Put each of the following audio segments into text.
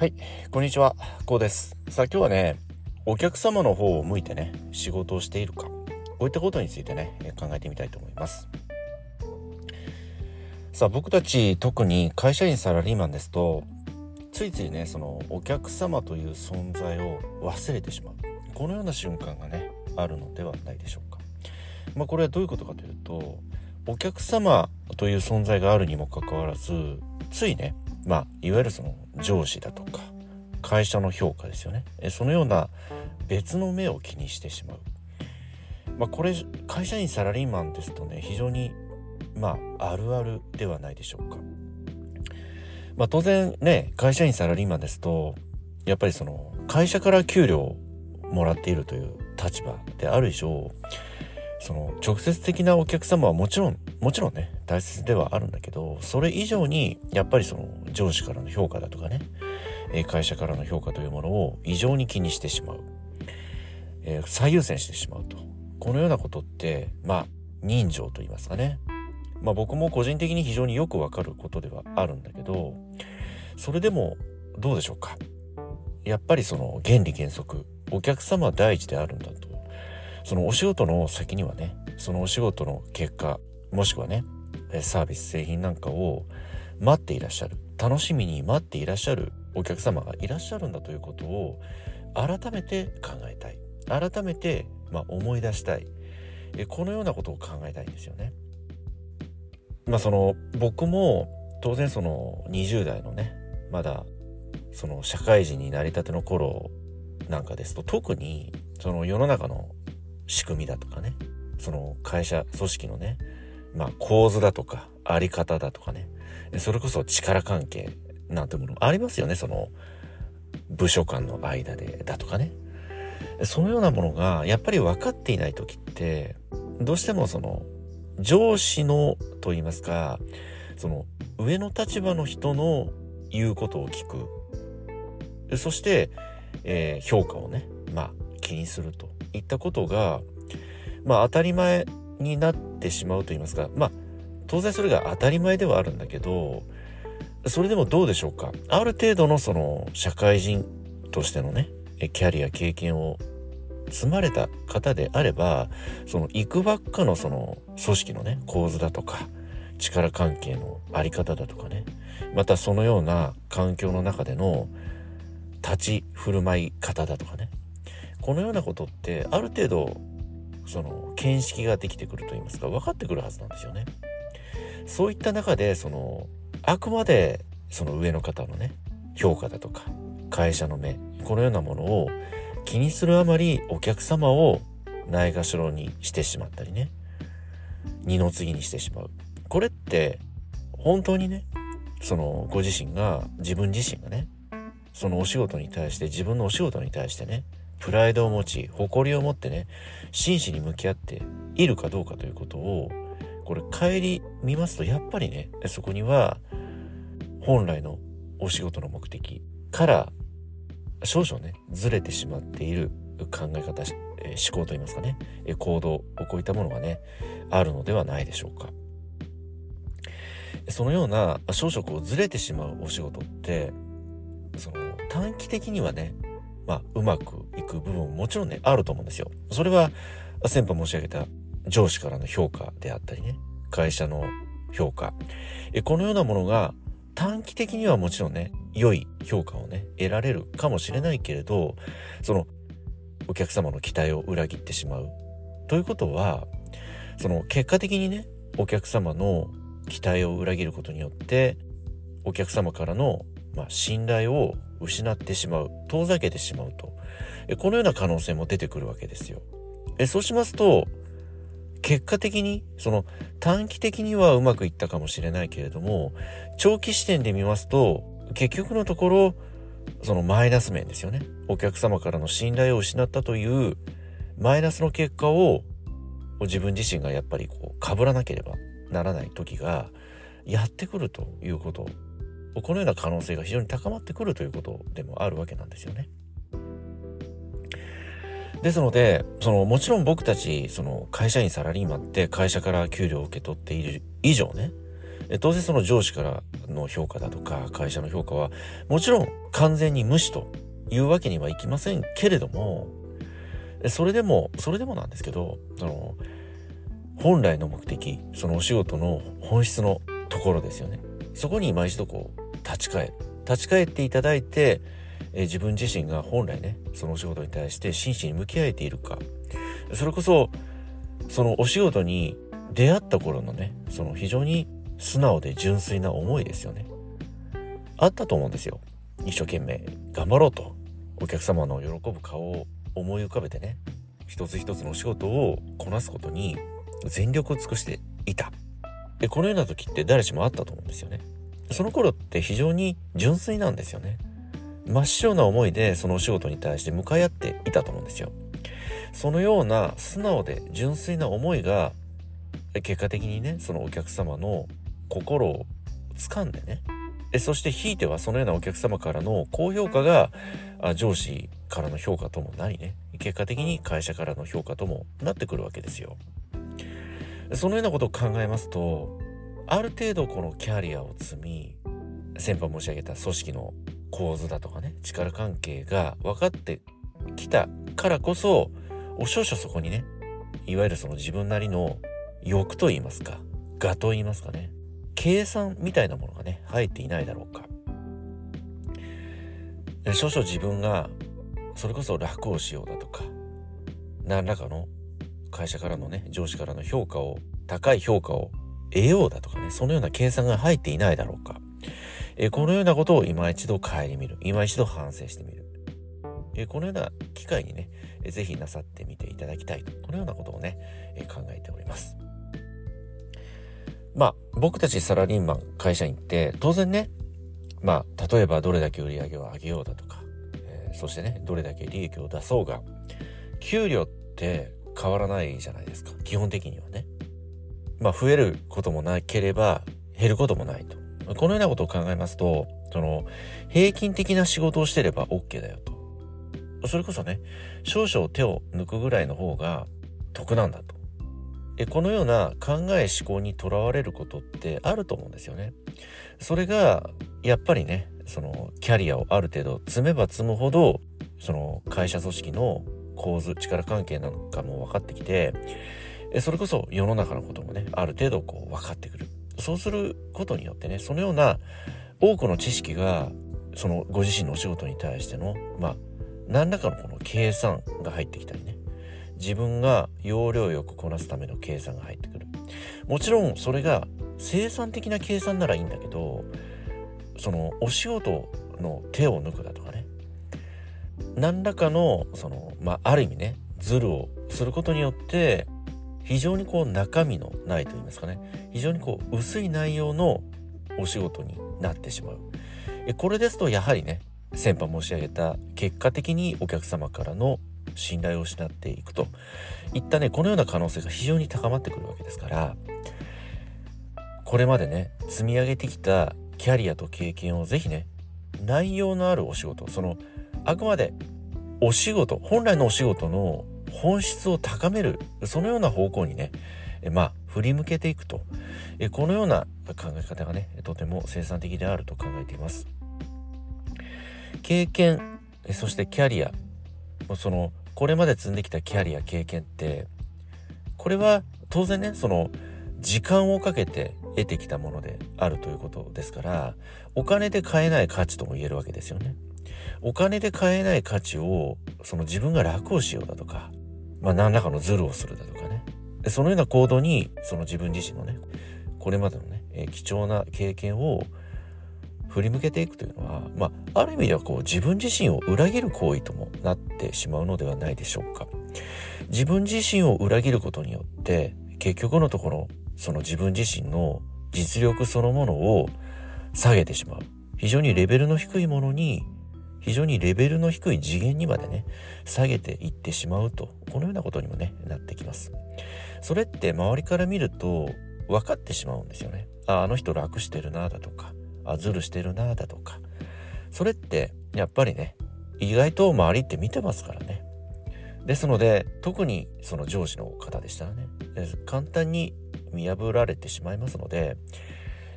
はい、こんにちは、こうです。さあ今日はね、お客様の方を向いてね、仕事をしているか、こういったことについてね、考えてみたいと思います。さあ僕たち特に会社員サラリーマンですと、ついついね、そのお客様という存在を忘れてしまう。このような瞬間がね、あるのではないでしょうか。まあこれはどういうことかというと、お客様という存在があるにもかかわらず、ついね、まあ、いわゆるその上司だとか会社の評価ですよね。そのような別の目を気にしてしまう、まあ、これ会社員サラリーマンですとね非常にまああるあるではないでしょうか、まあ、当然ね会社員サラリーマンですとやっぱりその会社から給料をもらっているという立場である以上その直接的なお客様はもちろんもちろんね大切ではあるんだけどそれ以上にやっぱりその上司からの評価だとかね会社からの評価というものを異常に気にしてしまう、え、最優先してしまうと。このようなことってまあ人情と言いますかね。まあ僕も個人的に非常によくわかることではあるんだけどそれでもどうでしょうか。やっぱりその原理原則。お客様第一であるんだと。そのお仕事の先にはねそのお仕事の結果もしくはねサービス製品なんかを待っていらっしゃる。楽しみに待っていらっしゃるお客様がいらっしゃるんだということを改めて考えたい。改めて、まあ、思い出したい。このようなことを考えたいんですよね。まあその僕も当然その20代のねまだその社会人になりたての頃なんかですと特にその世の中の仕組みだとかねその会社組織のねまあ構図だとかあり方だとかね。それこそ力関係なんてものもありますよね。その部署間の間でだとかね。そのようなものがやっぱり分かっていない時ってどうしてもその上司のと言いますかその上の立場の人の言うことを聞く。そして、えー、評価をねまあ気にするといったことがまあ当たり前になってしまうと言いますかまあ当然それが当たり前ではあるんだけどそれでもどうでしょうか。ある程度のその社会人としてのねキャリア経験を積まれた方であればそのいくばっかのその組織のね構図だとか力関係のあり方だとかねまたそのような環境の中での立ち振る舞い方だとかねこのようなことってある程度その見識ができてくると言いますか分かってくるはずなんですよね。そういった中でそのあくまでその上の方のね評価だとか会社の目このようなものを気にするあまりお客様をないがしろにしてしまったりね二の次にしてしまうこれって本当にねそのご自身が自分自身がねそのお仕事に対して自分のお仕事に対してねプライドを持ち誇りを持ってね真摯に向き合っているかどうかということをこれ帰り見ますとやっぱりねそこには本来のお仕事の目的から少々ねずれてしまっている考え方、思考といいますかね行動こういったものがねあるのではないでしょうか。そのような少々こうずれてしまうお仕事ってその短期的にはねまあうまくいく部分ももちろんねあると思うんですよ。それは先般申し上げた上司からの評価であったりね会社の評価。このようなものが短期的にはもちろんね良い評価をね得られるかもしれないけれどそのお客様の期待を裏切ってしまう。ということはその結果的にねお客様の期待を裏切ることによってお客様からの、まあ、信頼を失ってしまう遠ざけてしまうとこのような可能性も出てくるわけですよ。そうしますと結果的にその短期的にはうまくいったかもしれないけれども長期視点で見ますと結局のところそのマイナス面ですよねお客様からの信頼を失ったというマイナスの結果を自分自身がやっぱりこう被らなければならない時がやってくるということこのような可能性が非常に高まってくるということでもあるわけなんですよね。ですので、その、もちろん僕たち、その、会社員サラリーマンって会社から給料を受け取っている以上ね、当然その上司からの評価だとか会社の評価はもちろん完全に無視というわけにはいきませんけれどもそれでもそれでもなんですけどその本来の目的そのお仕事の本質のところですよねそこに今一度こう立ち返る。立ち返っていただいて、え自分自身が本来ねそのお仕事に対して真摯に向き合えているか。それこそそのお仕事に出会った頃のねその非常に素直で純粋な思いですよね。あったと思うんですよ。一生懸命頑張ろうと。お客様の喜ぶ顔を思い浮かべてね一つ一つのお仕事をこなすことに全力を尽くしていた。でこのような時って誰しもあったと思うんですよね。その頃って非常に純粋なんですよね。真っ白な思いでそのお仕事に対して向かい合っていたと思うんですよ。そのような素直で純粋な思いが結果的にねそのお客様の心を掴んでね。そしてひいてはそのようなお客様からの高評価が上司からの評価ともなりね。結果的に会社からの評価ともなってくるわけですよ。そのようなことを考えますとある程度このキャリアを積み先般申し上げた組織の構図だとかね力関係が分かってきたからこそお少々そこにねいわゆるその自分なりの欲と言いますか我と言いますかね計算みたいなものがね入っていないだろうか。少々自分がそれこそ楽をしようだとか何らかの会社からのね上司からの評価を高い評価を得ようだとかねそのような計算が入っていないだろうか。えこのようなことを今一度顧みる。今一度反省してみる。えこのような機会にね是非なさってみていただきたいと。このようなことをねえ考えております。まあ僕たちサラリーマン会社員って当然ねまあ例えばどれだけ売り上げを上げようだとか、えー、そしてねどれだけ利益を出そうが給料って変わらないじゃないですか。基本的にはね。まあ増えることもなければ減ることもないと。このようなことを考えますとその平均的な仕事をしてれば OK だよと。それこそね少々手を抜くぐらいの方が得なんだと。えこのような考え思考にとらわれることってあると思うんですよね。それがやっぱりねそのキャリアをある程度積めば積むほどその会社組織の構図力関係なんかも分かってきてそれこそ世の中のこともねある程度こう分かってくる。そうすることによってねそのような多くの知識がそのご自身のお仕事に対してのまあ何らかのこの計算が入ってきたりね。自分が要領よくこなすための計算が入ってくる。もちろんそれが生産的な計算ならいいんだけどそのお仕事の手を抜くだとかね。何らかのそのまあある意味ねズルをすることによって非常にこう中身のないと言いますかね。非常にこう薄い内容のお仕事になってしまう。これですとやはりね先般申し上げた結果的にお客様からの信頼を失っていくと。いったねこのような可能性が非常に高まってくるわけですからこれまでね積み上げてきたキャリアと経験をぜひね内容のあるお仕事そのあくまでお仕事本来のお仕事の本質を高めるそのような方向にねまあ振り向けていくと。このような考え方がねとても生産的であると考えています。経験そしてキャリア。そのこれまで積んできたキャリア経験ってこれは当然ねその時間をかけて得てきたものであるということですからお金で買えない価値とも言えるわけですよね。お金で買えない価値をその自分が楽をしようだとか、まあ、何らかのズルをするだとかねそのような行動にその自分自身のねこれまでのね、え貴重な経験を振り向けていくというのは、まあ、ある意味ではこう自分自身を裏切る行為ともなってしまうのではないでしょうか。自分自身を裏切ることによって結局のところその自分自身の実力そのものを下げてしまう非常にレベルの低いものに非常にレベルの低い次元にまでね下げていってしまうとこのようなことにもねなってきます。それって周りから見ると分かってしまうんですよね。ああの人楽してるなだとかあずるしてるなだとか。それってやっぱりね意外と周りって見てますからね。ですので特にその上司の方でしたらね簡単に見破られてしまいますので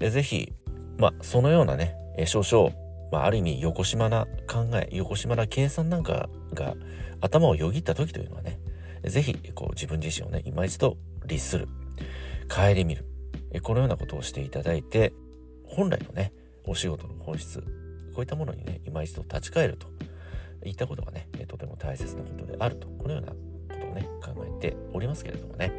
えぜひ、まあ、そのようなね、少々、まあ、ある意味、横島な考え、横島な計算なんかが頭をよぎった時というのはね、ぜひ、こう、自分自身をね、今一度律する。顧みる。このようなことをしていただいて、本来のね、お仕事の本質、こういったものにね、今一度立ち返るといったことがね、とても大切なことであると、このようなことをね、考えておりますけれどもね。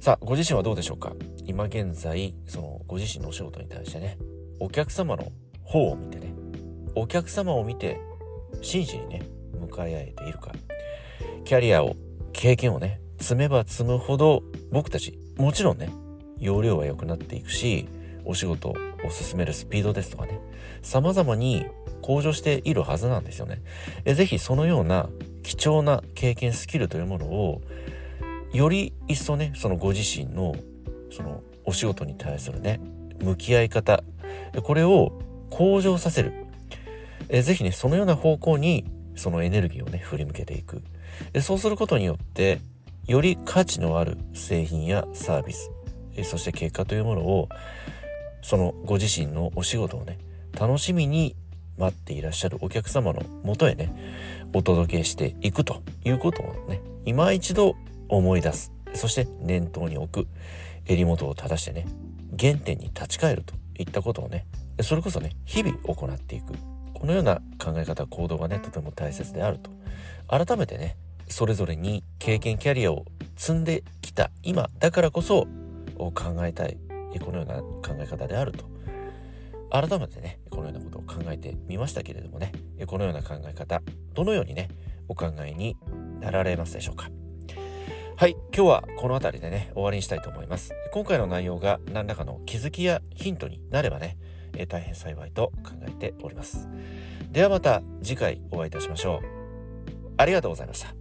さあ、ご自身はどうでしょうか？今現在、そのご自身のお仕事に対してね、お客様の方を見てね、お客様を見て真摯にね、向かい合えているか、キャリアを、経験をね、積めば積むほど僕たち、もちろんね、容量は良くなっていくし、お仕事を進めるスピードですとかね、様々に向上しているはずなんですよね。えぜひそのような貴重な経験、スキルというものを、より一層ね、そのご自身の、そのお仕事に対するね、向き合い方、これを向上させる。えぜひね、そのような方向に、そのエネルギーをね、振り向けていく。そうすることによって、より価値のある製品やサービス、そして結果というものを、そのご自身のお仕事をね、楽しみに待っていらっしゃるお客様のもとへね、お届けしていくということをね、今一度思い出す。そして念頭に置く。襟元を正してね、原点に立ち返るといったことをね、それこそね、日々行っていく。このような考え方、行動がね、とても大切であると。改めてね、それぞれに経験キャリアを積んできた今だからこそ考えたいこのような考え方であると改めてねこのようなことを考えてみましたけれどもねこのような考え方どのようにねお考えになられますでしょうかはい今日はこの辺りでね終わりにしたいと思います今回の内容が何らかの気づきやヒントになればねえ大変幸いと考えております。ではまた次回お会いいたしましょう。ありがとうございました。